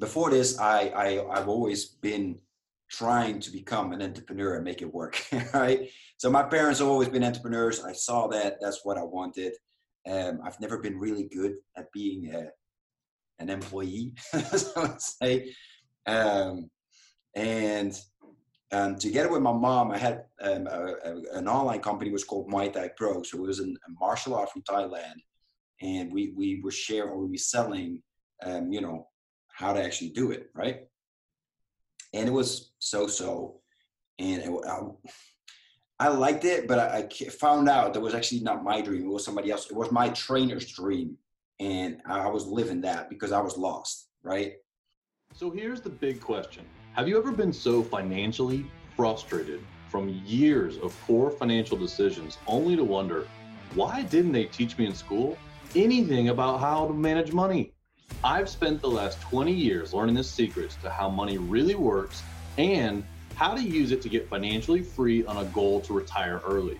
before this, I, I I've always been trying to become an entrepreneur and make it work. right. So my parents have always been entrepreneurs. I saw that. That's what I wanted. Um, I've never been really good at being a, an employee, so let's say. Um, and um, together with my mom, I had um, a, a, an online company was called Muay Thai Pro. So it was an, a martial art from Thailand, and we we were sharing, or we were selling, um, you know, how to actually do it, right? And it was so so, and it, I, I liked it, but I, I found out that was actually not my dream. It was somebody else. It was my trainer's dream, and I was living that because I was lost, right? So here's the big question Have you ever been so financially frustrated from years of poor financial decisions only to wonder, why didn't they teach me in school anything about how to manage money? I've spent the last 20 years learning the secrets to how money really works and how to use it to get financially free on a goal to retire early.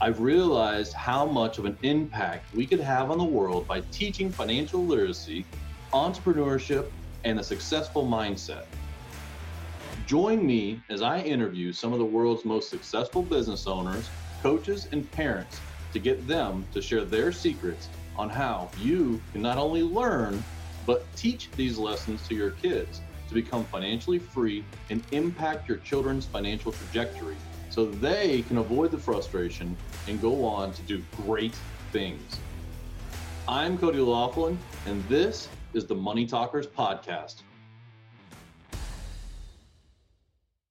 I've realized how much of an impact we could have on the world by teaching financial literacy, entrepreneurship, and a successful mindset. Join me as I interview some of the world's most successful business owners, coaches, and parents to get them to share their secrets on how you can not only learn, but teach these lessons to your kids to become financially free and impact your children's financial trajectory so they can avoid the frustration and go on to do great things. I'm Cody Laughlin, and this is the Money Talkers Podcast.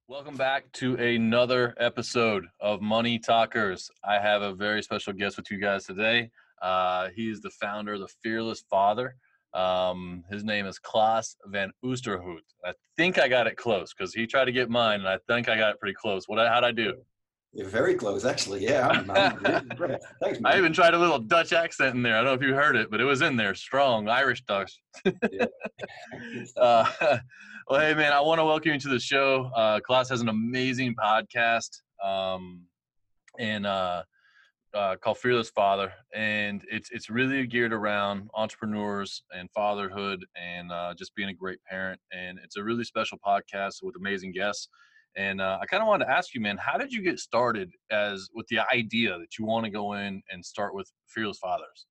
Welcome back to another episode of Money Talkers. I have a very special guest with you guys today. Uh, he is the founder of the Fearless Father. Um, his name is Klaas van Oosterhout. I think I got it close because he tried to get mine, and I think I got it pretty close. What? How'd I do? You're very close, actually. Yeah, I'm, I'm really Thanks, man. I even tried a little Dutch accent in there. I don't know if you heard it, but it was in there, strong Irish Dutch. uh, well, hey, man, I want to welcome you to the show. Uh, Klaas has an amazing podcast, um, and uh, uh, called Fearless Father, and it's it's really geared around entrepreneurs and fatherhood and uh, just being a great parent. And it's a really special podcast with amazing guests. And uh, I kind of wanted to ask you, man, how did you get started as with the idea that you want to go in and start with Fearless Fathers?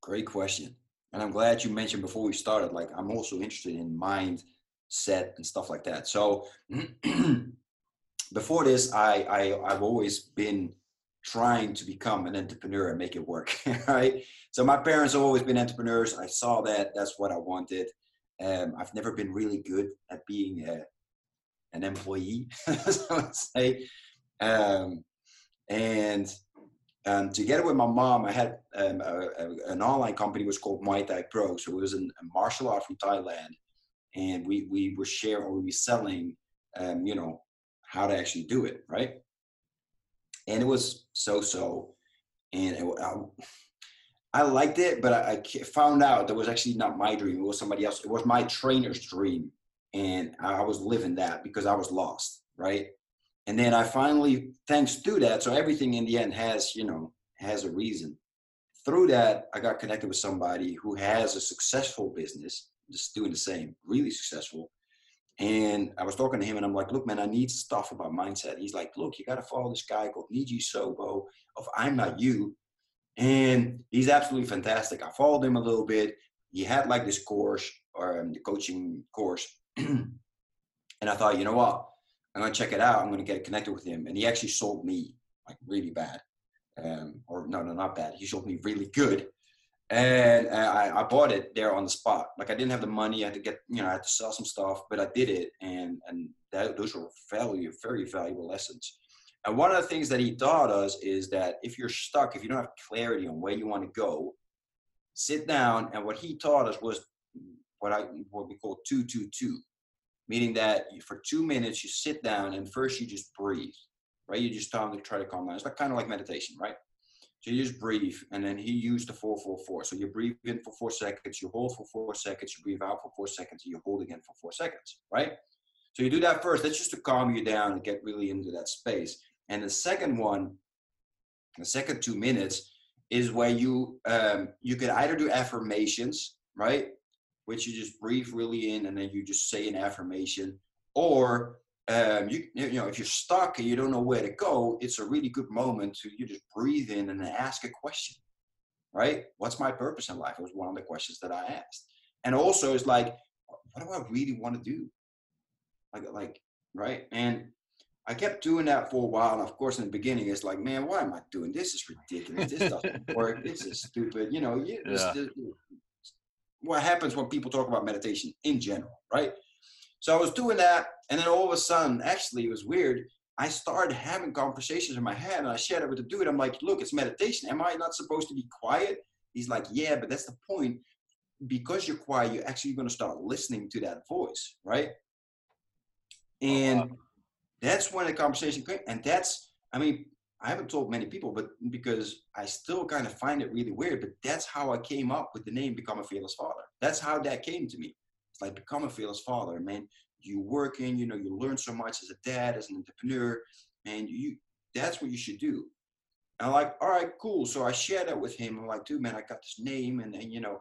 Great question, and I'm glad you mentioned before we started. Like, I'm also interested in mindset and stuff like that. So. before this, I, I I've always been trying to become an entrepreneur and make it work right? So my parents have always been entrepreneurs. I saw that. That's what i wanted. Um, i've never been really good at being a, an employee so let's say. Um, and um, together with my mom i had um, a, a, an online company was called muay thai pro. So it was an, a martial art from thailand. And we we were sharing or we were selling um, you know how to actually do it right and it was so so, and it, I, I, liked it, but I, I, found out that was actually not my dream. It was somebody else. It was my trainer's dream, and I was living that because I was lost, right? And then I finally, thanks to that, so everything in the end has you know has a reason. Through that, I got connected with somebody who has a successful business, just doing the same, really successful, and I was talking to him and I'm like, look, man, I need stuff about mindset. He's like, look, you got to follow this guy called Niyi Sobo of I'm Not You. And he's absolutely fantastic. I followed him a little bit. He had like this course or um, the coaching course. and I thought, you know what? I'm going to check it out. I'm going to get connected with him. And he actually sold me like really bad. Um, or no, no, not bad. He sold me really good and I, I bought it there on the spot. Like I didn't have the money. I had to get, you know, I had to sell some stuff, but I did it, and and that, those were value, very valuable lessons. And one of the things that he taught us is that if you're stuck, if you don't have clarity on where you want to go, sit down. And what he taught us was what I what we call two two two, meaning that for two minutes you sit down and first you just breathe, right? You just try to try to calm down. It's like kind of like meditation, right? So you just breathe, and then he used the four, four, four. So you breathe in for four seconds, you hold for four seconds, you breathe out for four seconds, and you hold again for four seconds, right? So you do that first. That's just to calm you down and get really into that space. And the second one, the second two minutes, is where you um, you can either do affirmations, right, which you just breathe really in and then you just say an affirmation. Or um, you you know if you're stuck and you don't know where to go, it's a really good moment to you just breathe in and ask a question. Right? What's my purpose in life? It was one of the questions that I asked. And also, it's like, what do I really want to do? Like, like, right? And I kept doing that for a while. And of course, in the beginning, it's like, man, why am I doing this? Is ridiculous. This doesn't work. This is stupid. You know, yeah. this, this, what happens when people talk about meditation in general, right? So I was doing that, and then all of a sudden, actually, it was weird. I started having conversations in my head, and I shared it with the dude. I'm like, "Look, it's meditation. Am I not supposed to be quiet?" He's like, "Yeah, but that's the point. Because you're quiet, you're actually going to start listening to that voice, right?" And oh, wow. that's when the conversation came, and that's, I mean, I haven't told many people, but because I still kind of find it really weird, but that's how I came up with the name Become a Fearless Father. That's how that came to me. Like become a fearless father, man. You working, you know, you learn so much as a dad, as an entrepreneur, and you that's what you should do. And I'm like, all right, cool. So I share that with him. I'm like, dude, man, I got this name, and and you know,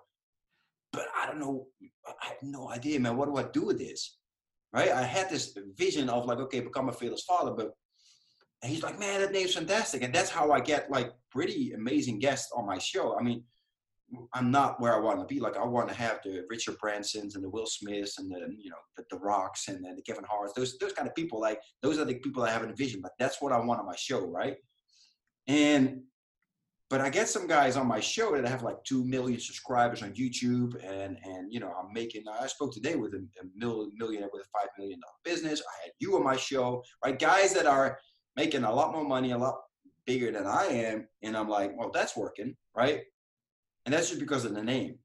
but I don't know, I have no idea, man. What do I do with this? Right? I had this vision of like, okay, become a fearless father, but and he's like, man, that name's fantastic. And that's how I get like pretty amazing guests on my show. I mean, I'm not where I want to be. Like I want to have the Richard Bransons and the Will Smiths and the you know the, the Rocks and the, the Kevin Harts. Those those kind of people. Like those are the people I have in vision. But that's what I want on my show, right? And but I get some guys on my show that have like two million subscribers on YouTube, and and you know I'm making. I spoke today with a, a millionaire with a five million dollar business. I had you on my show, right? Guys that are making a lot more money, a lot bigger than I am. And I'm like, well, that's working, right? And that's just because of the name.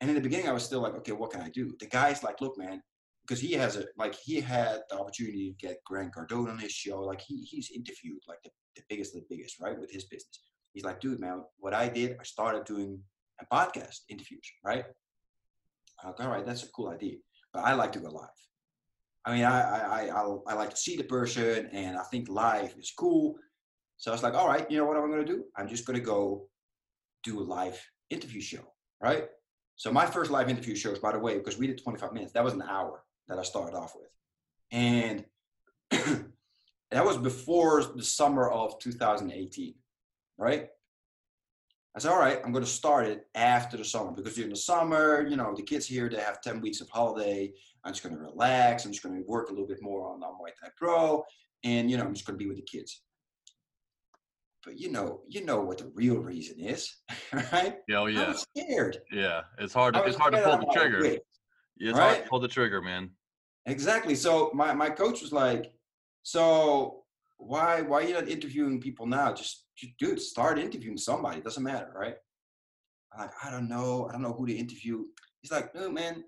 And in the beginning, I was still like, okay, what can I do? The guy's like, look, man, because he has a like he had the opportunity to get Grant Cardone on his show. Like he he's interviewed like the, the biggest the biggest, right? With his business. He's like, dude, man, what I did, I started doing a podcast interviews, right? I'm like, all right, that's a cool idea. But I like to go live. I mean, I, I, I, I like to see the person and I think live is cool. So I was like, all right, you know what I'm to do? I'm just to go do live interview show, right? So my first live interview shows, by the way, because we did 25 minutes, that was an hour that I started off with. And that was before the summer of 2018, right? I said, all right, I'm going to start it after the summer because during the summer, you know, the kids here, they have 10 weeks of holiday. I'm just going to relax. I'm just going to work a little bit more on, on Muay Thai Pro. And, you know, I'm just going to be with the kids. But you know, you know what the real reason is, right? Oh yeah. I'm scared. Yeah, it's hard. To, it's hard to pull the trigger. yeah, it's right? hard to pull the trigger, man. Exactly. So my, my coach was like, "So why why are you not interviewing people now? Just, just dude, start interviewing somebody. It doesn't matter, right?" I'm like, I don't know. I don't know who to interview. He's like, no, man,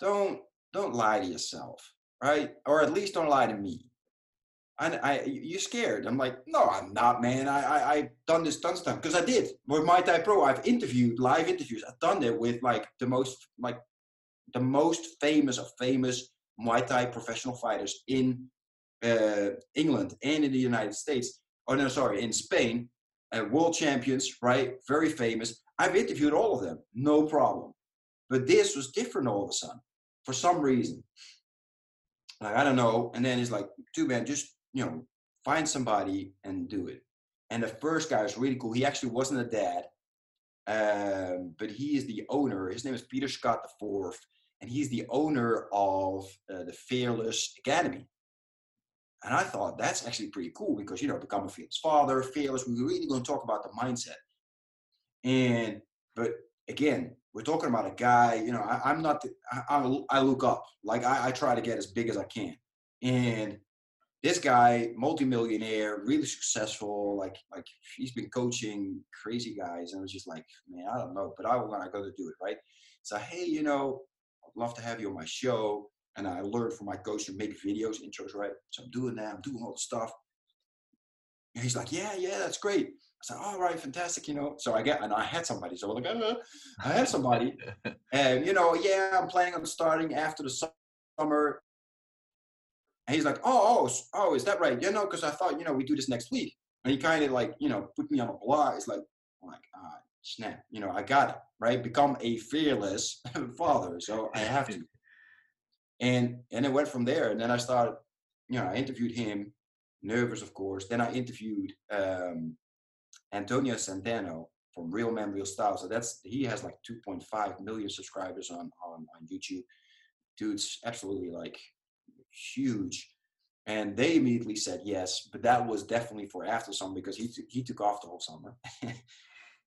don't don't lie to yourself, right? Or at least don't lie to me. I, I you're scared. I'm like, no, I'm not, man. I, I I've done this tons times because I did with Muay Thai Pro. I've interviewed live interviews. I've done it with like the most like the most famous of famous Muay Thai professional fighters in uh, England and in the United States. Oh no, sorry, in Spain, uh, world champions, right? Very famous. I've interviewed all of them, no problem. But this was different all of a sudden for some reason. Like, I don't know. And then he's like, dude, man, just, you know, find somebody and do it. And the first guy was really cool. He actually wasn't a dad, um, but he is the owner. His name is Peter Scott the Fourth, and he's the owner of uh, the Fearless Academy. And I thought that's actually pretty cool because you know, become a fearless father, fearless. We're really going to talk about the mindset. And but again, we're talking about a guy, you know, I, am not, the, I, I, look up, like I, I try to get as big as I can. And this guy, multimillionaire, really successful, like, like he's been coaching crazy guys. And I was just like, man, I don't know, but I want to go to do it. Right. So, hey, you know, I'd love to have you on my show. And I learned from my coach to make videos, intros, right? So I'm doing that. I'm doing all the stuff. And he's like, yeah, yeah, that's great. I said, all right, fantastic, you know. So I get, and I had somebody. So I'm like, uh, I have somebody. and, you know, yeah, I'm planning on starting after the summer. And he's like, oh, oh, oh, is that right? Yeah, no, because I thought, you know, we do this next week. And he kind of like, you know, put me on a blog. It's like, oh my God, snap, you know, I got it, right? Become a fearless father. So I have to. And and it went from there. And then I started, you know, I interviewed him, nervous, of course. Then I interviewed um, Antonio Centeno from Real Men Real Style. So that's he has like 2.5 million subscribers on on on YouTube. Dude's absolutely like huge. And they immediately said yes, but that was definitely for after summer because he t- he took off the whole summer.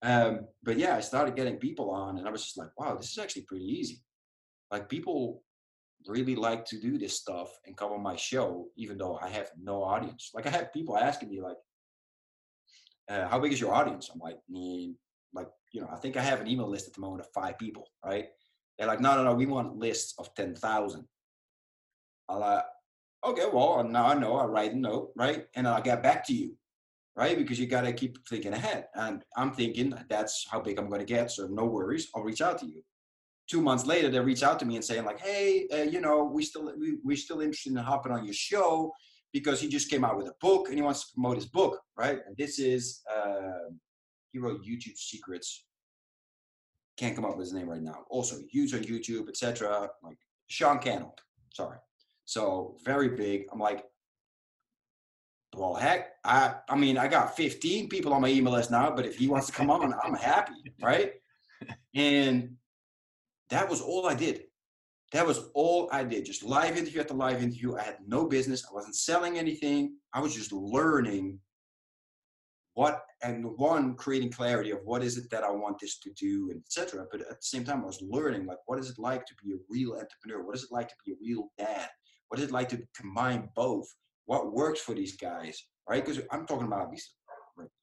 um, but yeah, I started getting people on, and I was just like, wow, this is actually pretty easy. Like people really like to do this stuff and come on my show, even though I have no audience. Like I have people asking me like, uh, "How big is your audience?" I'm like, mm, like you know, I think I have an email list at the moment of five people, right? They're like, "No, no, no, we want lists of ten thousand. I'm like, okay, well now I know. I write a note, right, and I'll get back to you, right? Because you gotta keep thinking ahead. And I'm thinking that's how big I'm gonna get. So no worries, I'll reach out to you two months later they reach out to me and saying like hey uh, you know we still we, we're still interested in hopping on your show because he just came out with a book and he wants to promote his book right and this is uh, he wrote youtube secrets can't come up with his name right now also huge on youtube etc like sean cannell sorry so very big i'm like well heck i i mean i got 15 people on my email list now but if he wants to come on i'm happy right and that was all I did. That was all I did. Just live interview after live interview. I had no business. I wasn't selling anything. I was just learning what and one creating clarity of what is it that I want this to do and etc. But at the same time, I was learning like what is it like to be a real entrepreneur? What is it like to be a real dad? What is it like to combine both? What works for these guys, right? Because I'm talking about these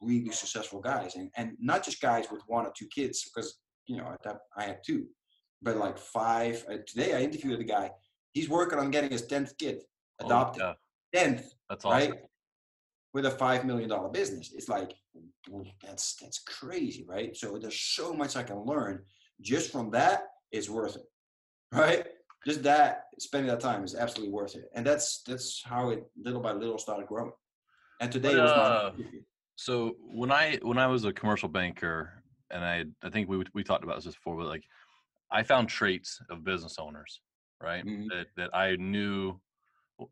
really successful guys, and and not just guys with one or two kids, because you know at that I had two but like five. Uh, today I interviewed a guy. He's working on getting his tenth kid oh, adopted. Tenth. Oh, yeah. That's awesome. Right? With a five million dollar business, it's like that's that's crazy, right? So there's so much I can learn just from that. It's worth it, right? Just that spending that time is absolutely worth it, and that's that's how it little by little started growing. And today but, uh, so when I when I was a commercial banker, and I I think we we talked about this before, but like I found traits of business owners, right? Mm-hmm. That that I knew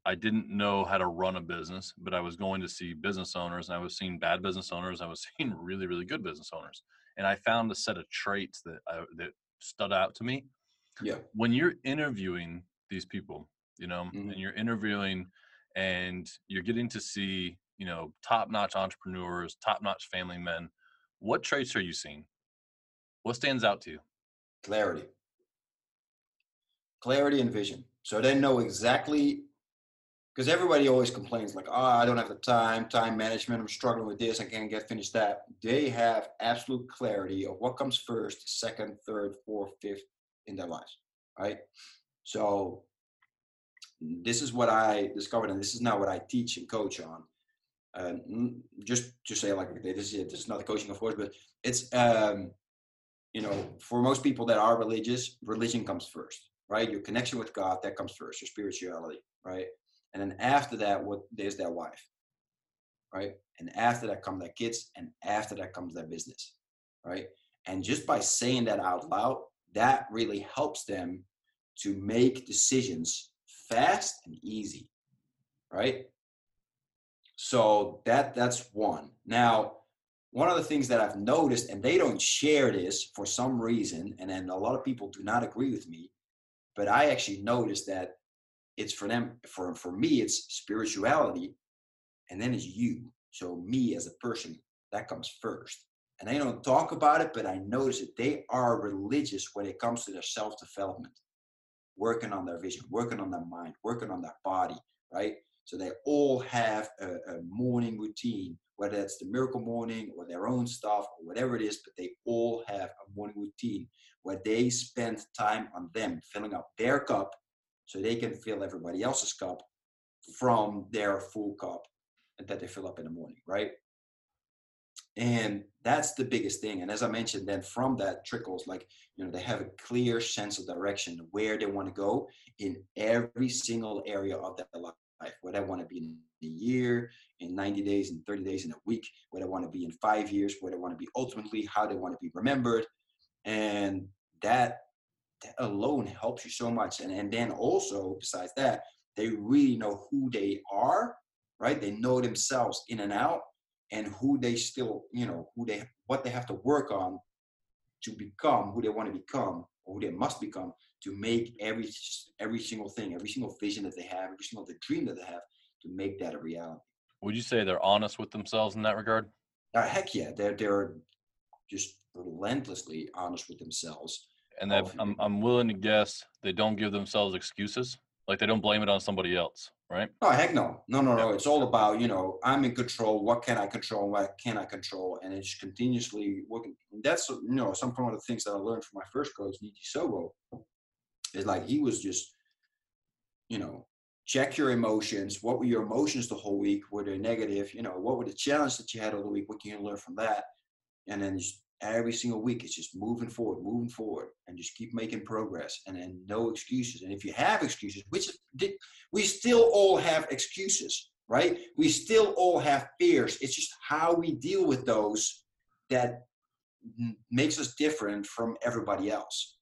I didn't know how to run a business, but I was going to see business owners and I was seeing bad business owners. I was seeing really, really good business owners. And I found a set of traits that I, that stood out to me. Yeah. When you're interviewing these people, you know, mm-hmm. and you're interviewing and you're getting to see, you know, top-notch entrepreneurs, top-notch family men, what traits are you seeing? What stands out to you? clarity clarity and vision so they know exactly because everybody always complains like oh i don't have the time time management i'm struggling with this i can't get finished that they have absolute clarity of what comes first second third fourth fifth in their lives right so this is what i discovered and this is now what i teach and coach on uh, just to say like this is this is not the coaching of course but it's um you know, for most people that are religious, religion comes first, right? Your connection with God, that comes first, your spirituality, right? And then after that, what there's their wife, right? And after that come their kids, and after that comes their business, right? And just by saying that out loud, that really helps them to make decisions fast and easy, right? So that that's one. Now, one of the things that I've noticed, and they don't share this for some reason, and then a lot of people do not agree with me, but I actually noticed that it's for them, for, for me, it's spirituality, and then it's you. So me as a person, that comes first. And they don't talk about it, but I notice that they are religious when it comes to their self-development, working on their vision, working on their mind, working on their body, right? So they all have a, a morning routine whether it's the miracle morning or their own stuff or whatever it is, but they all have a morning routine where they spend time on them, filling up their cup so they can fill everybody else's cup from their full cup that they fill up in the morning, right? And that's the biggest thing. And as I mentioned, then from that trickles like, you know, they have a clear sense of direction where they want to go in every single area of their life where they want to be in a year, in 90 days, in 30 days, in a week, where they want to be in five years, where they want to be ultimately, how they want to be remembered. And that, that alone helps you so much. And, and then also, besides that, they really know who they are, right? They know themselves in and out and who they still, you know, who they, what they have to work on to become who they want to become or who they must become to make every every single thing, every single vision that they have, every single the dream that they have, to make that a reality. Would you say they're honest with themselves in that regard? Uh, heck yeah, they're they're just relentlessly honest with themselves. And that I'm I'm willing to guess they don't give themselves excuses. Like they don't blame it on somebody else, right? Oh heck no, no no no. It's all about you know I'm in control. What can I control? What can I control? And it's continuously working. That's you know some of the things that I learned from my first coach, Niyi Sobo. Is like he was just, you know, check your emotions. What were your emotions the whole week? Were they negative? You know, what were the challenges that you had all the week? What can you learn from that? And then just every single week it's just moving forward moving forward and just keep making progress and then no excuses. And if you have excuses which we still all have excuses right? We still all have fears. It's just how we deal with those that makes us different from everybody else.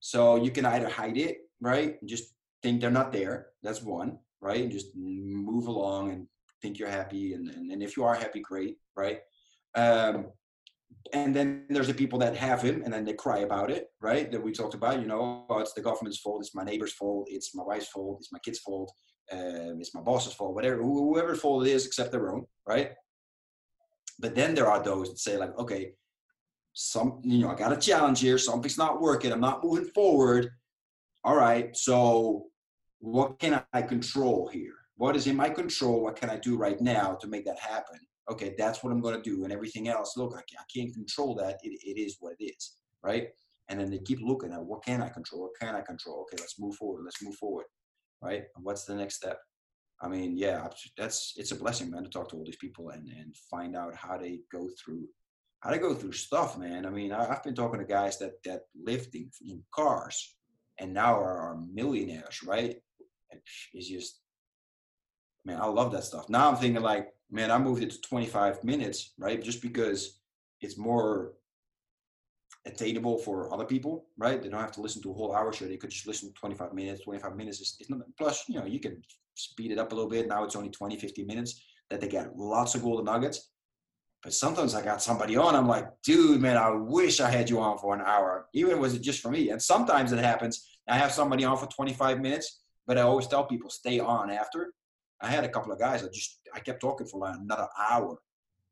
So you can either hide it right and just think they're not there that's one right and just move along and think you're happy and, and, and if you are happy great right? Um, and then there's the people that have him and then they cry about it right? That we talked about you know oh, it's the government's fault it's my neighbor's fault it's my wife's fault it's my kid's fault um, it's my boss's fault whatever whoever's fault it is except their own right? But then there are those that say like okay some you know i got a challenge here something's not working i'm not moving forward. All right so what can i control here? What is in my control? What can i do right now to make that happen okay, that's what I'm going to do. And everything else, look, I, can't control that. It, it is what it is, right? And then they keep looking at what can I control? What can I control? Okay, let's move forward. Let's move forward, right? And what's the next step? I mean, yeah, that's it's a blessing, man, to talk to all these people and and find out how they go through how they go through stuff, man. I mean, I, have been talking to guys that that lived in, cars and now are millionaires, right? It's just, man, I love that stuff. Now I'm thinking like, man, I moved it to 25 minutes, right? Just because it's more attainable for other people, right? They don't have to listen to a whole hour show. They could just listen to 25 minutes. 25 minutes is, not, plus, you know, you can speed it up a little bit. Now it's only 20, 50 minutes that they get lots of golden nuggets. But sometimes I got somebody on, I'm like, dude, man, I wish I had you on for an hour, even was it just for me. And sometimes it happens. I have somebody on for 25 minutes, but I always tell people stay on after I had a couple of guys. I just I kept talking for like another hour.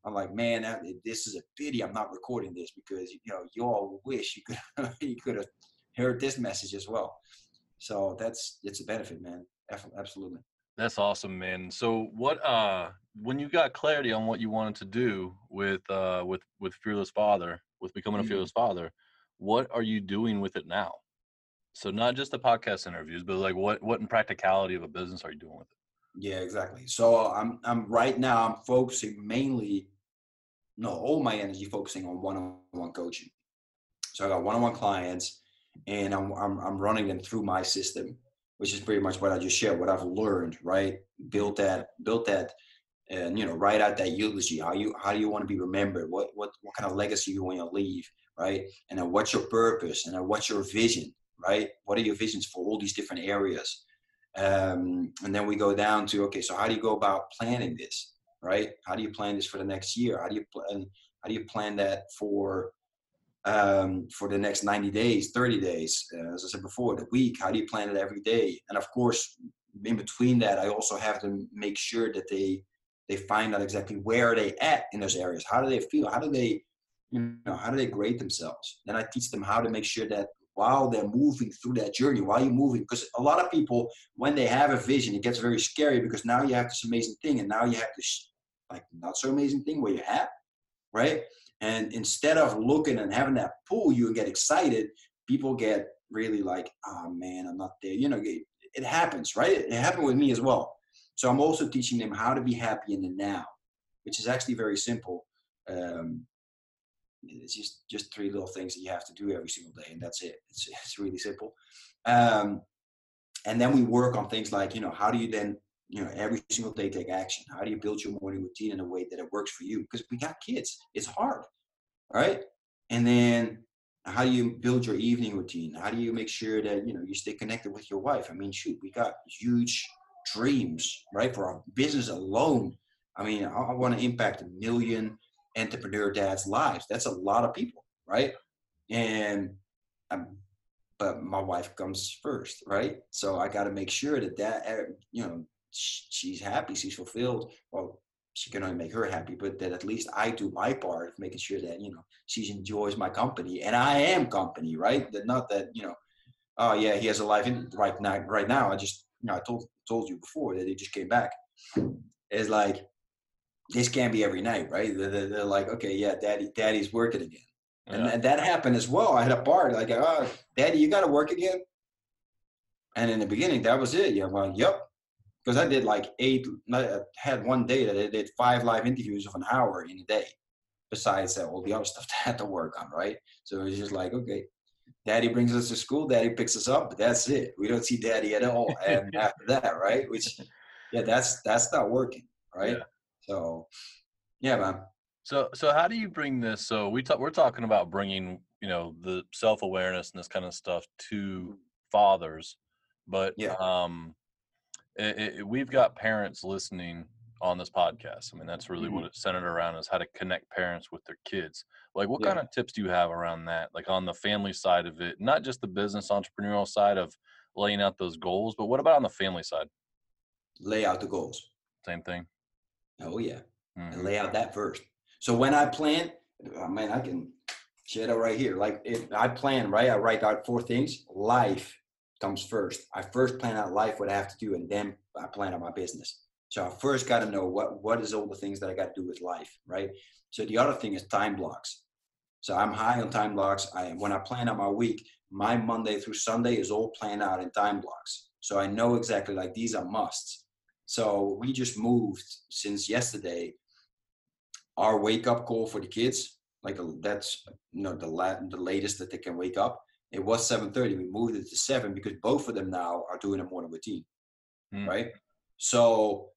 I'm like, man, that, this is a pity I'm not recording this because you know you all wish you could you could have heard this message as well. So that's it's a benefit, man. Absolutely. That's awesome, man. So what uh when you got clarity on what you wanted to do with uh with with Fearless Father, with becoming a mm-hmm. Fearless Father, what are you doing with it now? So not just the podcast interviews, but like what what in practicality of a business are you doing with it? Yeah, exactly. So I'm I'm right now I'm focusing mainly, no, all my energy focusing on one-on-one coaching. So I got one-on-one clients, and I'm I'm I'm running them through my system, which is pretty much what I just shared, what I've learned, right? Built that, built that, and you know, write out that eulogy. How you how do you want to be remembered? What what what kind of legacy you want to leave, right? And then what's your purpose? And then what's your vision, right? What are your visions for all these different areas? Um, and then we go down to okay, so how do you go about planning this, right? How do you plan this for the next year? How do you plan? How do you plan that for um, for the next 90 days, 30 days? Uh, as I said before, the week. How do you plan it every day? And of course, in between that, I also have to make sure that they they find out exactly where are they at in those areas. How do they feel? How do they you know how do they grade themselves? Then I teach them how to make sure that while they're moving through that journey, while you're moving. Because a lot of people, when they have a vision, it gets very scary because now you have this amazing thing, and now you have this like not so amazing thing where you have, right? And instead of looking and having that pull you and get excited, people get really like, oh man, I'm not there. You know, it, it happens, right? It happened with me as well. So I'm also teaching them how to be happy in the now, which is actually very simple. Um, it's just just three little things that you have to do every single day and that's it it's, it's really simple um, and then we work on things like you know how do you then you know, every single day take action. How do you build your morning routine in a way that it works for you? Because we got kids, it's hard, right? And then how do you build your evening routine? How do you make sure that you know you stay connected with your wife? I mean, shoot, we got huge dreams, right? For our business alone. I mean, I, I want to impact a million entrepreneur dads' lives. That's a lot of people, right? And um, but my wife comes first, right? So I got to make sure that that eh, you know she's happy, she's fulfilled. Well, she can only make her happy, but that at least I do my part of making sure that you know she enjoys my company, and I am company, right? That not that you know, oh yeah, he has a life in right now. Right now, I just you know I told told you before that he just came back. It's like this can't be every night, right? They're, they're like, okay, yeah, daddy, daddy's working again, yeah. and, and that happened as well. I had a part like, oh, daddy, you got to work again. And in the beginning, that was it. Yeah, well, yep, because I did like eight. I had one day that I did five live interviews of an hour in a day, besides uh, all the other stuff that I had to work on. Right, so it was just like, okay, daddy brings us to school, daddy picks us up, but that's it. We don't see daddy at all. And after that, right, which, yeah, that's that's not working, right? Yeah. So, yeah, man. So, so how do you bring this? So we talk, we're talking about bringing, you know, the self awareness and this kind of stuff to fathers, but yeah. um it, it, we've got parents listening on this podcast. I mean, that's really mm-hmm. what it's centered around is how to connect parents with their kids. Like, what yeah. kind of tips do you have around that? Like on the family side of it, not just the business entrepreneurial side of laying out those goals, but what about on the family side? Lay out the goals. Same thing. Oh yeah, mm-hmm. and lay out that first. So when I plan, I mean, I can share it right here. Like if I plan, right, I write out four things: life, comes first. I first plan out life, what I have to do, and then I plan out my business. So I first got to know what what is all the things that I got to do with life, right? So the other thing is time blocks. So I'm high on time blocks. I when I plan out my week, my Monday through Sunday is all planned out in time blocks. So I know exactly like these are musts. So we just moved since yesterday. Our wake up call for the kids. Like that's you know the la- the latest that they can wake up. It was 7.30 we moved it to 7 because both of them now are doing a morning routine mm. right? So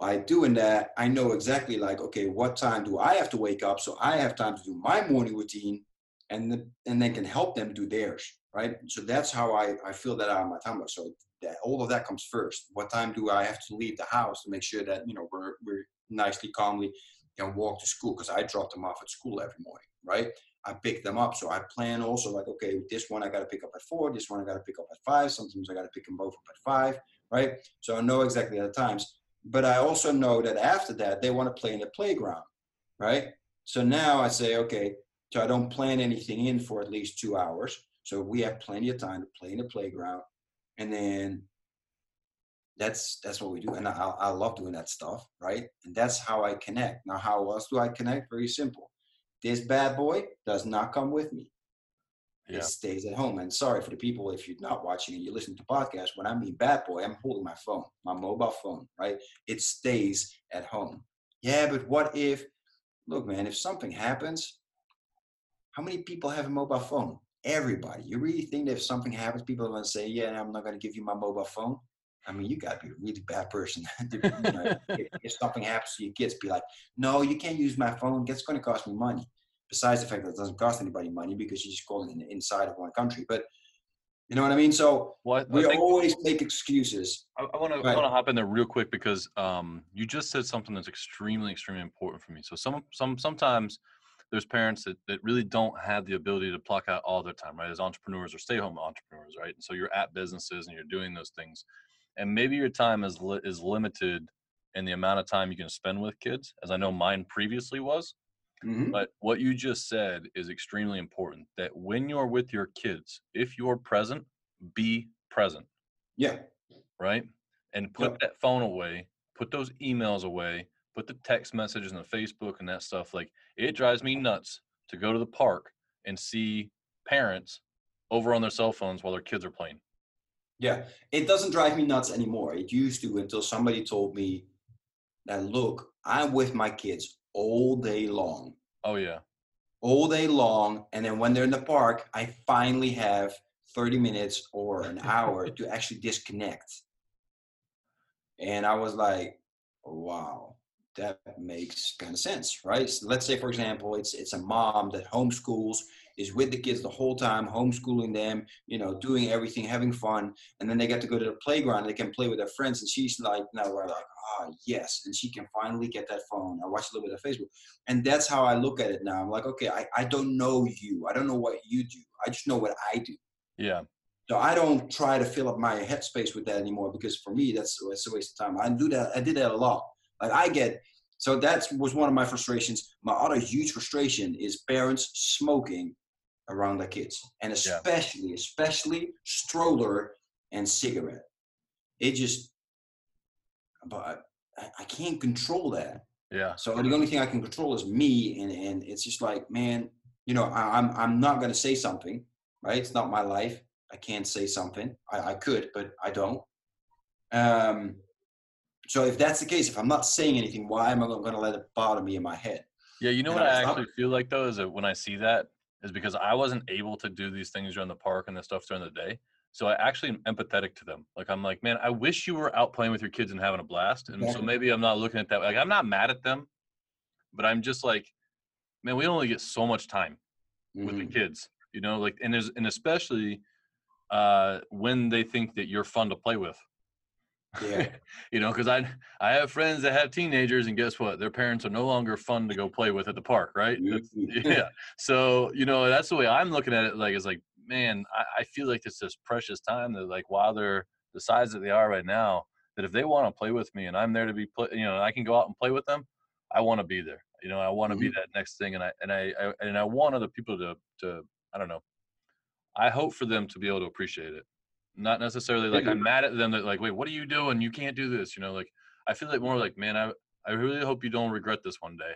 by doing that i know exactly like okay what time do i have to wake up? So i have time to do my morning routine and the, and then can help them do theirs right? So that's how i i feel that out of my time. So that all of that comes first what time do i have to leave the house to make sure that you know we're we're nicely calmly can walk to school because i drop them off at school every morning right I pick them up. So I plan also like, okay, this one I got to pick up at four, this one I got to pick up at five. Sometimes I got to pick them both up at five, right? So I know exactly the times. But I also know that after that, they want to play in the playground, right? So now I say, okay, so I don't plan anything in for at least two hours. So we have plenty of time to play in the playground. And then that's that's what we do and I, I love doing that stuff right and that's how i connect now how else do i connect very simple this bad boy does not come with me. Yeah. It stays at home. And sorry for the people if you're not watching and you're listening to podcast When I mean bad boy, I'm holding my phone, my mobile phone, right? It stays at home. Yeah, but what if? Look, man, if something happens, how many people have a mobile phone? Everybody. You really think that if something happens, people are going to say, "Yeah, I'm not going to give you my mobile phone." I mean, you got to be a really bad person. you know, if, if, something happens to your kids, be like, no, you can't use my phone. It's going to cost me money. Besides the fact that it doesn't cost anybody money because you're just calling it inside of one country. But you know what I mean? So well, we always make excuses. I, I want to want to hop in there real quick because um, you just said something that's extremely, extremely important for me. So some some sometimes there's parents that, that really don't have the ability to pluck out all their time, right? As entrepreneurs or stay home entrepreneurs, right? And so you're at businesses and you're doing those things and maybe your time is li- is limited in the amount of time you can spend with kids as i know mine previously was mm-hmm. but what you just said is extremely important that when you're with your kids if you're present be present yeah right and put that phone away put those emails away put the text messages and the facebook and that stuff like it drives me nuts to go to the park and see parents over on their cell phones while their kids are playing yeah, it doesn't drive me nuts anymore. It used to until somebody told me that look, I'm with my kids all day long. Oh yeah. All day long. And then when they're in the park, I finally have 30 minutes or an hour to actually disconnect. And I was like, wow, that makes kind of sense, right? So let's say, for example, it's it's a mom that homeschools, is with the kids the whole time, homeschooling them, you know, doing everything, having fun, and then they get to go to the playground and they can play with their friends. And she's like, now we're like, ah, oh, yes, and she can finally get that phone. I watch a little bit of Facebook, and that's how I look at it now. I'm like, okay, I I don't know you, I don't know what you do, I just know what I do. Yeah. So I don't try to fill up my headspace with that anymore because for me that's, that's a waste of time. I do that. I did that a lot. Like I get so that was one of my frustrations. My other huge frustration is parents smoking around their kids, and especially, yeah. especially stroller and cigarette. It just, but I, I can't control that. Yeah. So the only thing I can control is me, and and it's just like, man, you know, I, I'm I'm not gonna say something, right? It's not my life. I can't say something. I, I could, but I don't. Um, so if that's the case, if I'm not saying anything, why am I going to let it bother me in my head? Yeah, you know and what I, I actually feel like though is that when I see that is because I wasn't able to do these things during the park and the stuff during the day. So I actually am empathetic to them. Like I'm like, man, I wish you were out playing with your kids and having a blast. And so maybe I'm not looking at that. Like I'm not mad at them, but I'm just like, man, we only get so much time mm-hmm. with the mm-hmm. kids, you know, like, and there's, and especially uh, when they think that you're fun to play with. Yeah. you know, because I I have friends that have teenagers, and guess what? Their parents are no longer fun to go play with at the park, right? yeah. So you know, that's the way I'm looking at it. Like, it's like, man, I, I feel like it's this precious time that, like, while they're the size that they are right now, that if they want to play with me and I'm there to be, play, you know, I can go out and play with them. I want to be there. You know, I want to mm-hmm. be that next thing, and I and I, I and I want other people to to I don't know. I hope for them to be able to appreciate it not necessarily like I'm mad at them that like, wait, what are you doing? You can't do this. You know, like I feel like more like, man, I I really hope you don't regret this one day.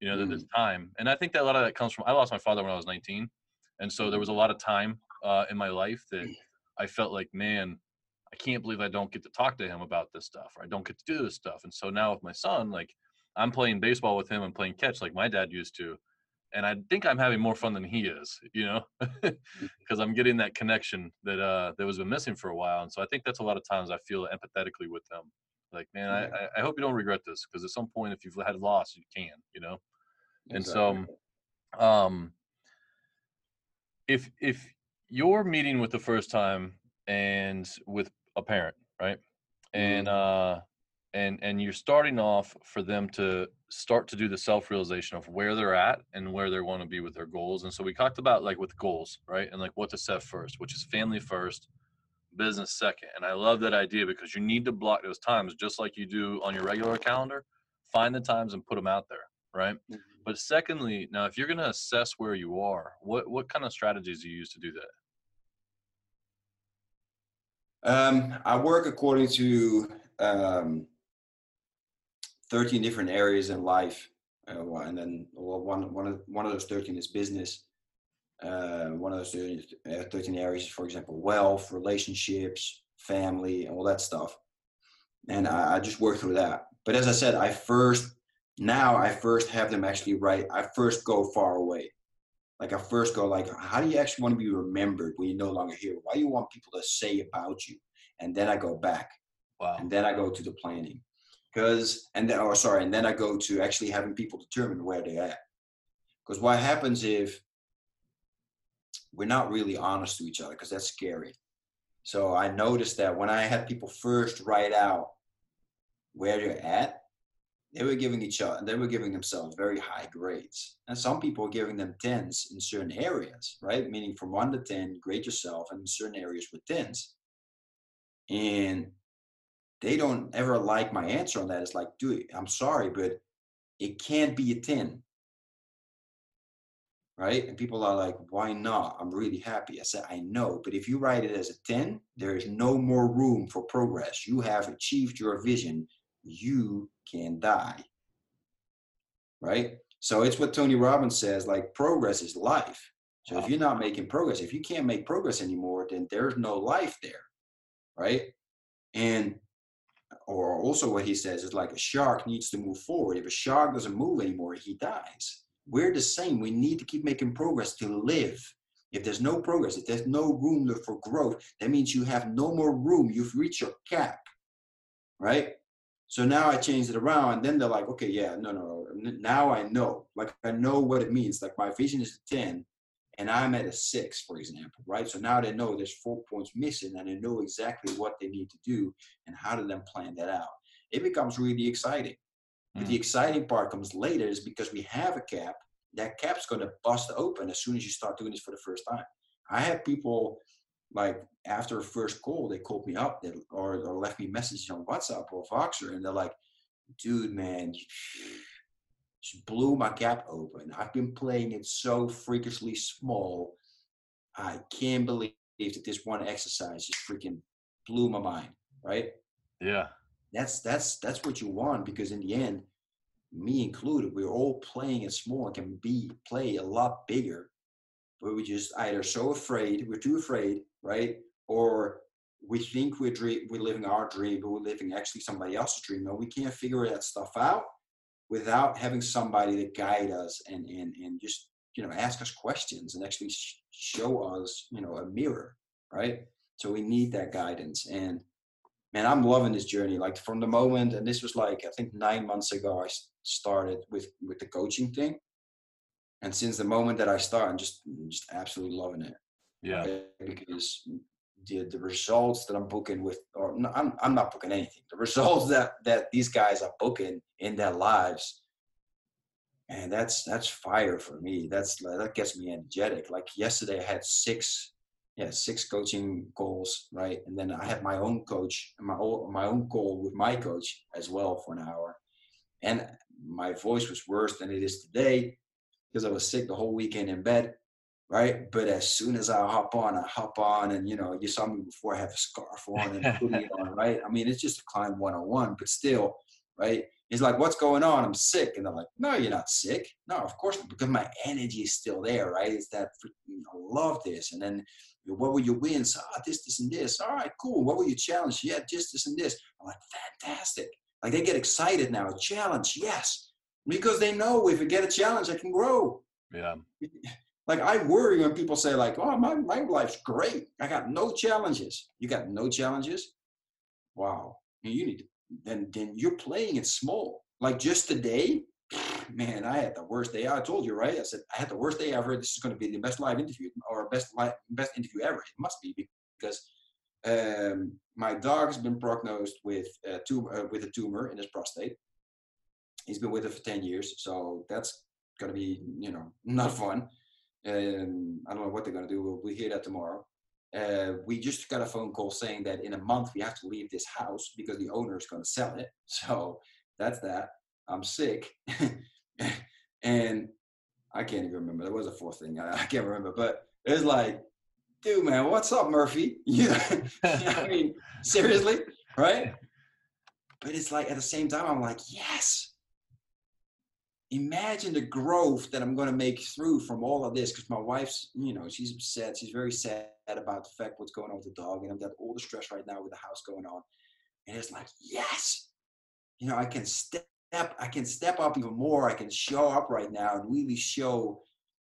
You know, mm. that it's time. And I think that a lot of that comes from I lost my father when I was 19, and so there was a lot of time uh, in my life that I felt like, man, I can't believe I don't get to talk to him about this stuff, or I don't get to do this stuff. And so now with my son, like I'm playing baseball with him and playing catch like my dad used to and I think I'm having more fun than he is, you know, because mm. I'm getting that connection that uh that was been missing for a while, and so I think that's a lot of times I feel empathetically with them. Like, man. I, I hope you don't regret this because at some point, if you've had loss, you can, you know, Exactly. and so, um, if if you're meeting with the first time and with a parent, right, and mm-hmm. uh and and you're starting off for them to start to do the self realization of where they're at and where they want to be with their goals and so we talked about like with goals right and like what to set first which is family first business second and i love that idea because you need to block those times just like you do on your regular calendar find the times and put them out there right mm-hmm. but secondly now if you're going to assess where you are what what kind of strategies do you use to do that um, i work according to um, 13 different areas in life. Uh, and then well, one, one, of, one of those 13 is business. Uh, one of those 13, uh, 13 areas for example, wealth, relationships, family, and all that stuff. And I, I just work through that. But as I said, I first, now I first have them actually write, I first go far away. Like I first go like, how do you actually want to be remembered when you're no longer here? Why do you want people to say about you? And then I go back. Wow. And then I go to the planning because and then oh, sorry and then i go to actually having people determine where they're at. Because what happens if we're not really honest to each other because that's scary. So i noticed that when i had people first write out where they're at they were giving each other they were giving themselves very high grades. And some people were giving them tens in certain areas right? Meaning from one to ten grade yourself and in certain areas with tens. And they don't ever like my answer on that. It's like, dude, I'm sorry, but it can't be a 10. Right? And people are like, why not? I'm really happy. I said, I know, but if you write it as a 10, there is no more room for progress. You have achieved your vision. You can die. Right? So it's what Tony Robbins says like, progress is life. So if you're not making progress, if you can't make progress anymore, then there's no life there. Right? And or also what he says is like a shark needs to move forward. If a shark doesn't move anymore, he dies. We're the same. We need to keep making progress to live. If there's no progress, if there's no room for growth, that means you have no more room. You've reached your cap. right? So now I changed it around, and then they're like, okay, yeah, no, no, no. Now I know, like I know what it means. Like my vision is a ten, and I'm at a six, for example, right? So now they know there's four points missing, and they know exactly what they need to do and how to then plan that out. It becomes really exciting. Mm. But the mm. exciting part comes later, is because we have a cap. That cap's going to bust open as soon as you start doing this for the first time. I have people like after a first call, they called me up or, or left me messages on WhatsApp or Voxer, and they're like, dude, man, you blew my cap open. I've been playing it so freakishly small. I can't believe that this one exercise just freaking blew my mind, right? Yeah. That's that's that's what you want because in the end, me included, we're all playing it small and can be play a lot bigger. But we just either so afraid, we're too afraid right? Or we think we're dream, we're living our dream, but we're living actually somebody else's dream. No, we can't figure that stuff out without having somebody to guide us and and and just you know ask us questions and actually sh- show us you know a mirror, right? So we need that guidance and man, I'm loving this journey. Like from the moment, and this was like I think nine months ago, I started with with the coaching thing, and since the moment that I started, I'm just just absolutely loving it. Yeah. Because the the results that I'm booking with, or I'm I'm not booking anything. The results that that these guys are booking in their lives, and that's that's fire for me. That's that gets me energetic. Like yesterday, I had six, yeah, six coaching calls, right, and then I had my own coach, my own my own call with my coach as well for an hour, and my voice was worse than it is today because I was sick the whole weekend in bed right? But as soon as I hop on, I hop on, and you know, you saw me before I have a scarf on and hoodie on, right? I mean, it's just a climb 101, but still, right? He's like, "What's going on? I'm sick," and they're like, "No, you're not sick. No, of course, because my energy is still there, right? It's that I love this." And then, what were your wins? Ah, oh, this, this, and this. All right, cool. What were your challenges? Yeah, just this and this. I'm like, fantastic. Like they get excited now. A challenge, yes, because they know if I get a challenge, I can grow. Yeah. Like I worry when people say like, "Oh, my my life's great. I got no challenges." You got no challenges? Wow. You need to, then then you're playing it small. Like just today, man, I had the worst day. I told you, right? I said I had the worst day ever. This is going to be the best live interview or best live, best interview ever. It must be because um, my dog has been prognosed with a tumor uh, with a tumor in his prostate. He's been with it for ten years, so that's going to be you know not fun and I don't know what they're going to do. We'll, we'll hear that tomorrow. Uh, we just got a phone call saying that in a month we have to leave this house because the owner is going to sell it. So that's that. I'm sick, and I can't even remember. There was a fourth thing I, I can't remember, but it's like, dude, man, what's up, Murphy? You know, I mean, seriously, right? But it's like at the same time, I'm like, yes, imagine the growth that I'm going to make through from all of this. Because my wife's, you know, she's upset. She's very sad about the fact what's going on with the dog, and I've got all the stress right now with the house going on. And it's like, yes, you know, I can step, I can step up even more. I can show up right now and really show,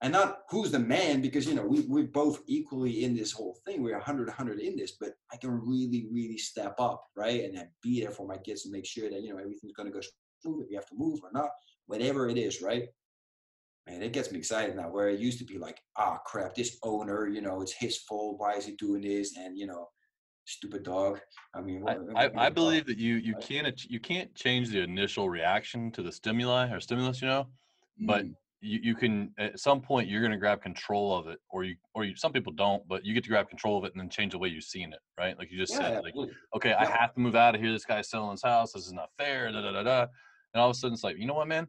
and not who's the man, because you know we we're both equally in this whole thing. We're 100, 100 in this, but I can really, really step up, right, and be there for my kids and make sure that you know everything's going to go smooth. If we have to move or not whatever it is, right? Man, it gets me excited now. Where it used to be like, ah, oh, crap, this owner, you know, it's his fault. Why is he doing this? And you know, stupid dog. I mean, I, I, I believe that you you can't you can't change the initial reaction to the stimuli or stimulus, you know, but mm. you, you can at some point you're going to grab control of it, or you or you, some people don't, but you get to grab control of it and then change the way you've seen it, right? Like you just yeah, said, like, okay, yeah. I have to move out of here. This guy's selling his house. This is not fair. Da da da da. And all of a sudden, it's like, you know what, man?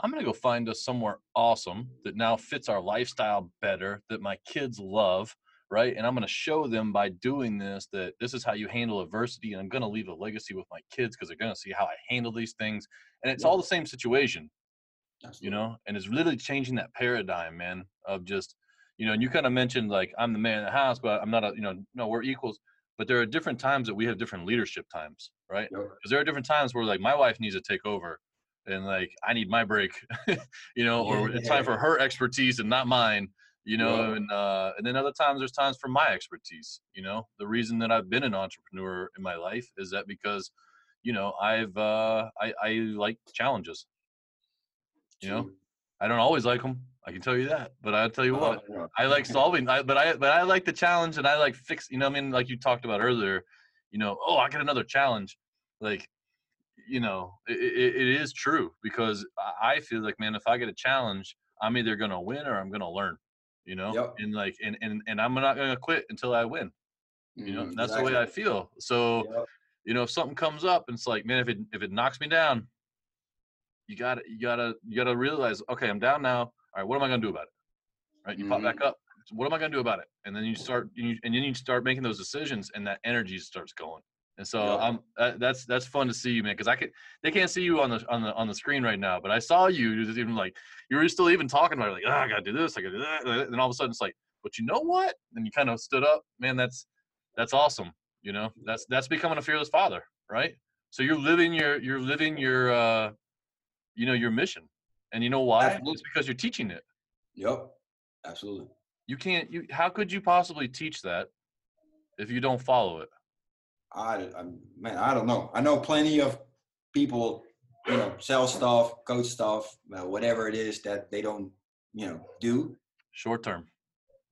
I'm going to go find us somewhere awesome that now fits our lifestyle better, that my kids love, right? And I'm going to show them by doing this that this is how you handle adversity. And I'm going to leave a legacy with my kids because they're going to see how I handle these things. And it's all the same situation, Absolutely. you know? And it's literally changing that paradigm, man, of just, you know, and you kind of mentioned like, I'm the man in the house, but I'm not a, you know, no, we're equals. But there are different times that we have different leadership times, right? Because yep. there are different times where like my wife needs to take over and like I need my break, you know, or it's time for her expertise and not mine, you know, yeah. and uh, and then other times there's times for my expertise, you know. The reason that I've been an entrepreneur in my life is that because, you know, I've uh, I I like challenges. You know, I don't always like them. I can tell you that, but I'll tell you Uh-huh. what, I like solving. I, but I but I like the challenge, and I like fix. You know, I mean, like you talked about earlier. You know, oh, I got another challenge. Like, you know, it, it, is true because I- feel like, man, if I get a challenge, I'm either gonna win or I'm gonna learn. You know, Yep. and like, and and and I'm not gonna quit until I win. You know, and that's the way I feel. So, Yep. you know, if something comes up, and it's like, man, if it if it knocks me down, you gotta you gotta you gotta realize, okay, I'm down now. All right, what am I gonna do about it? Right, you pop back mm-hmm. up. So what am I gonna do about it? And then you start, you, and then you start making those decisions, and that energy starts going. And so Yep. I'm uh, that's that's fun to see you, man. Because I could they can't see you on the on the on the screen right now, but I saw you. Was even like you were still even talking about it, like, oh, I gotta do this, I gotta do that. And then all of a sudden it's like, but you know what? And you kind of stood up, man. That's that's awesome. You know, that's that's becoming a fearless father, right? So you're living your you're living your uh, you know, your mission. And you know why? It's because you're teaching it. Yep. Absolutely. You can't. You how could you possibly teach that if you don't follow it? I, I man, I don't know. I know plenty of people, you know, sell stuff, coach stuff, uh, whatever it is that they don't, you know, do. Short term.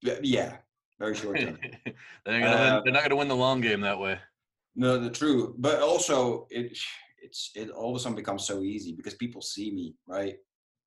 Yeah, Yeah, very short term. they're, gonna win, Uh, they're not going to win the long game that way. no, the true, but also it, it's it all of a sudden becomes so easy because people see me, right?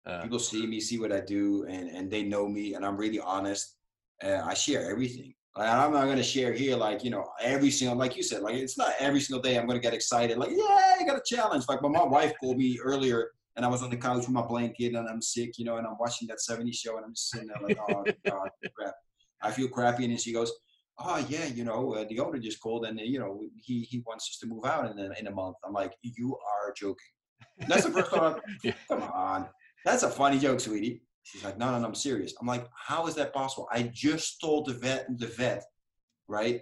Uh, people see me, see what I do, and and they know me, and I'm really honest. Uh, I share everything. Like, I'm not gonna share here, like you know, every single, like you said, like it's not every single day I'm gonna get excited, like yeah, I got a challenge. Like, but my wife called me earlier, and I was on the couch with my blanket, and I'm sick, you know, and I'm watching that '70s show, and I'm just sitting there like, oh god, crap. I feel crappy, and then she goes, oh yeah, you know, uh, the owner just called, and uh, you know, he he wants us to move out in a, in a month. I'm like, you are joking. That's the first time. Yeah. Come on. That's a funny joke, sweetie. She's like, no, no, no, I'm serious. I'm like, how is that possible? I just told the vet, the vet, right?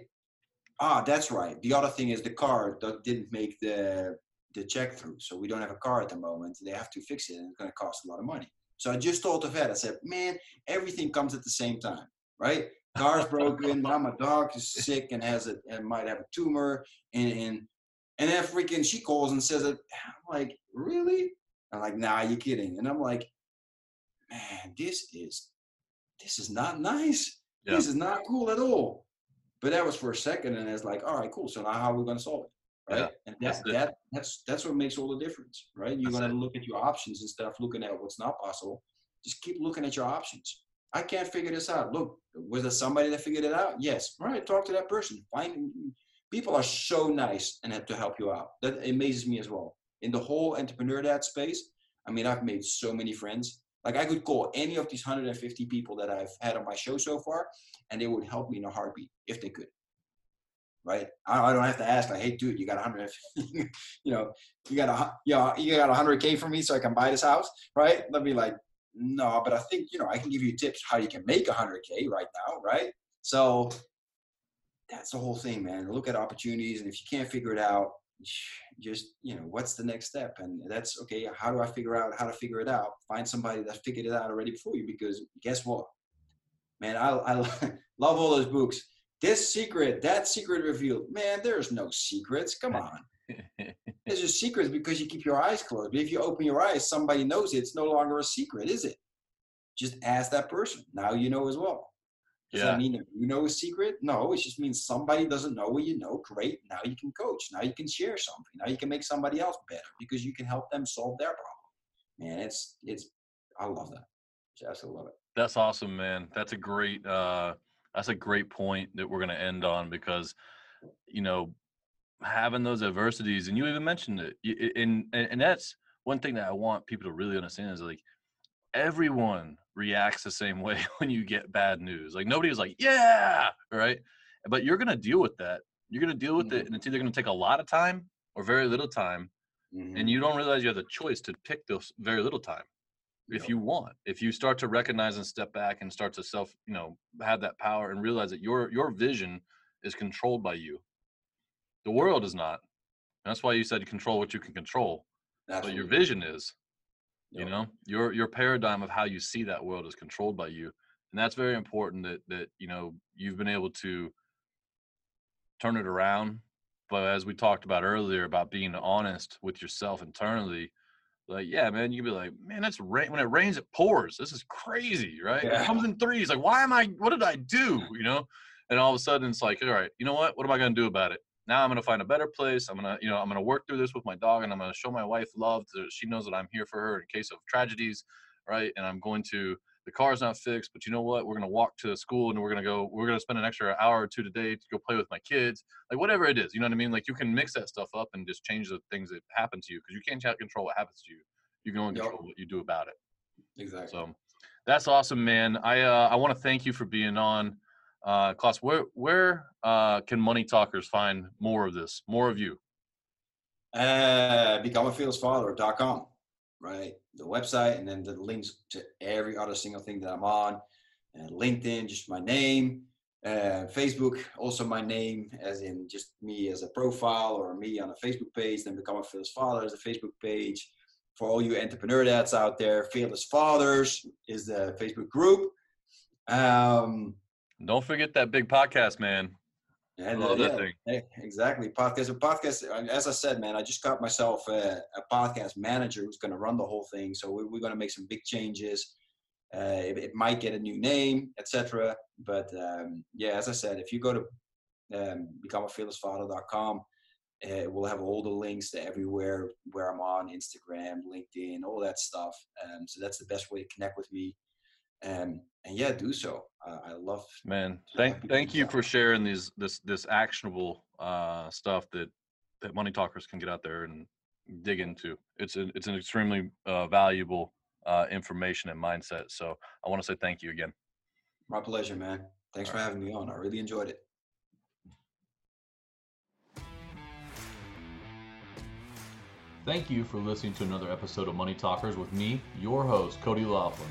Ah, that's right. The other thing is the car that didn't make the the check through, so we don't have a car at the moment. They have to fix it, and it's going to cost a lot of money. So I just told the vet. I said, man, everything comes at the same time, right? Car's broken. now my dog is sick and has a and might have a tumor, and and and then freaking she calls and says it. I'm like, really? I'm like, nah, you kidding? And I'm like, man, this is this is not nice. Yeah. This is not cool at all. But that was for a second, and it's like, all right, cool. So now how are we gonna solve it? Right? Yeah, And that's that, that that's that's what makes all the difference, right? You're That's gonna it. look at your options instead of looking at what's not possible. Just keep looking at your options. I can't figure this out. Look, was there somebody that figured it out? Yes. All right, talk to that person. Find mm, people are so nice and have to help you out. That amazes me as well. In the whole entrepreneur dad space, I mean, I've made so many friends. Like I could call any of these 150 people that I've had on my show so far, and they would help me in a heartbeat if they could. Right? I, I don't have to ask. Like, hey, dude, you got 150. you know, you got a, you know, you got 100k for me so I can buy this house, right? They'll be like, no, but I think you know I can give you tips how you can make 100k right now, right? So that's the whole thing, man. Look at opportunities, and if you can't figure it out, just you know what's the next step, and that's okay. How do I figure out how to figure it out? Find somebody that figured it out already for you, because guess what, man, I, I love all those books. This secret, that secret revealed. Man, there's no secrets. Come on. There's just secrets because you keep your eyes closed. But if you open your eyes, somebody knows it. It's no longer a secret, is it? Just ask that person. Now you know as well. Does Yeah. that mean that you know a secret? No, it just means somebody doesn't know what you know. Great. Now you can coach. Now you can share something. Now you can make somebody else better because you can help them solve their problem. Man, it's it's I love that. Just love it. That's awesome, man. That's a great uh that's a great point that we're going to end on because you know having those adversities and you even mentioned it y- i- and and and that's one thing that I want people to really understand is like everyone reacts the same way when you get bad news. Like nobody is like, "Yeah," right? But you're going to deal with that. You're going to deal with it Mhm. and it's either going to take a lot of time or very little time Mhm. and you don't realize you have the choice to pick those very little time if Yep. you want if you start to recognize and step back and start to self you know have that power and realize that your your vision is controlled by you the world is not that's why you said control what you can control but your vision is you know your your paradigm of how you see that world is controlled by you and that's very important that that you know you've been able to turn it around but as we talked about earlier about being honest with yourself internally, like yeah, man, you can be like, man, that's rain. When it rains, it pours. This is crazy, right? Yeah. It comes in threes. Like, why am I? What did I do? You know? And all of a sudden, it's like, all right, you know what? What am I gonna do about it? Now I'm gonna find a better place. I'm gonna, you know, I'm gonna work through this with my dog, and I'm gonna show my wife love. So she knows that I'm here for her in case of tragedies, right? And I'm going to. The car's not fixed, but you know what? We're gonna walk to school, and we're gonna go. We're gonna spend an extra hour or two today to go play with my kids. Like whatever it is, you know what I mean? Like you can mix that stuff up and just change the things that happen to you because you can't control what happens to you. You can only Yep. control what you do about it. Exactly. So that's awesome, man. I uh, I want to thank you for being on. Uh, Klaus, where where uh, can money talkers find more of this, more of you? uh, becomeafearlessfather.com, right? The website, and then the links to every other single thing that I'm on. And LinkedIn, just my name. Uh, Facebook, also my name, as in just me as a profile or me on a Facebook page. Then Become a Fearless Father is the Facebook page. For all you entrepreneur dads out there, Fearless Fathers is the Facebook group. Um, Don't forget that big podcast, man. and love uh, that thing. exactly. Podcast. A podcast. As I said, man, I just got myself a, a podcast manager who's going to run the whole thing. So we, we're going to make some big changes. Uh, it, it might get a new name, etc. But um, yeah, as I said, if you go to um, becomeafearlessfather.com, uh, we'll have all the links to everywhere where I'm on Instagram, LinkedIn, all that stuff. Um, so that's the best way to connect with me. Um, and yeah, do so. Uh, I love Man, thank thank you for sharing these this this actionable uh, stuff that that money talkers can get out there and dig into. It's an it's an extremely uh, valuable uh, information and mindset. So I want to say thank you again. My pleasure, man. Thanks for having me on. I really enjoyed it. Thank you for listening to another episode of Money Talkers with me, your host, Cody Laughlin.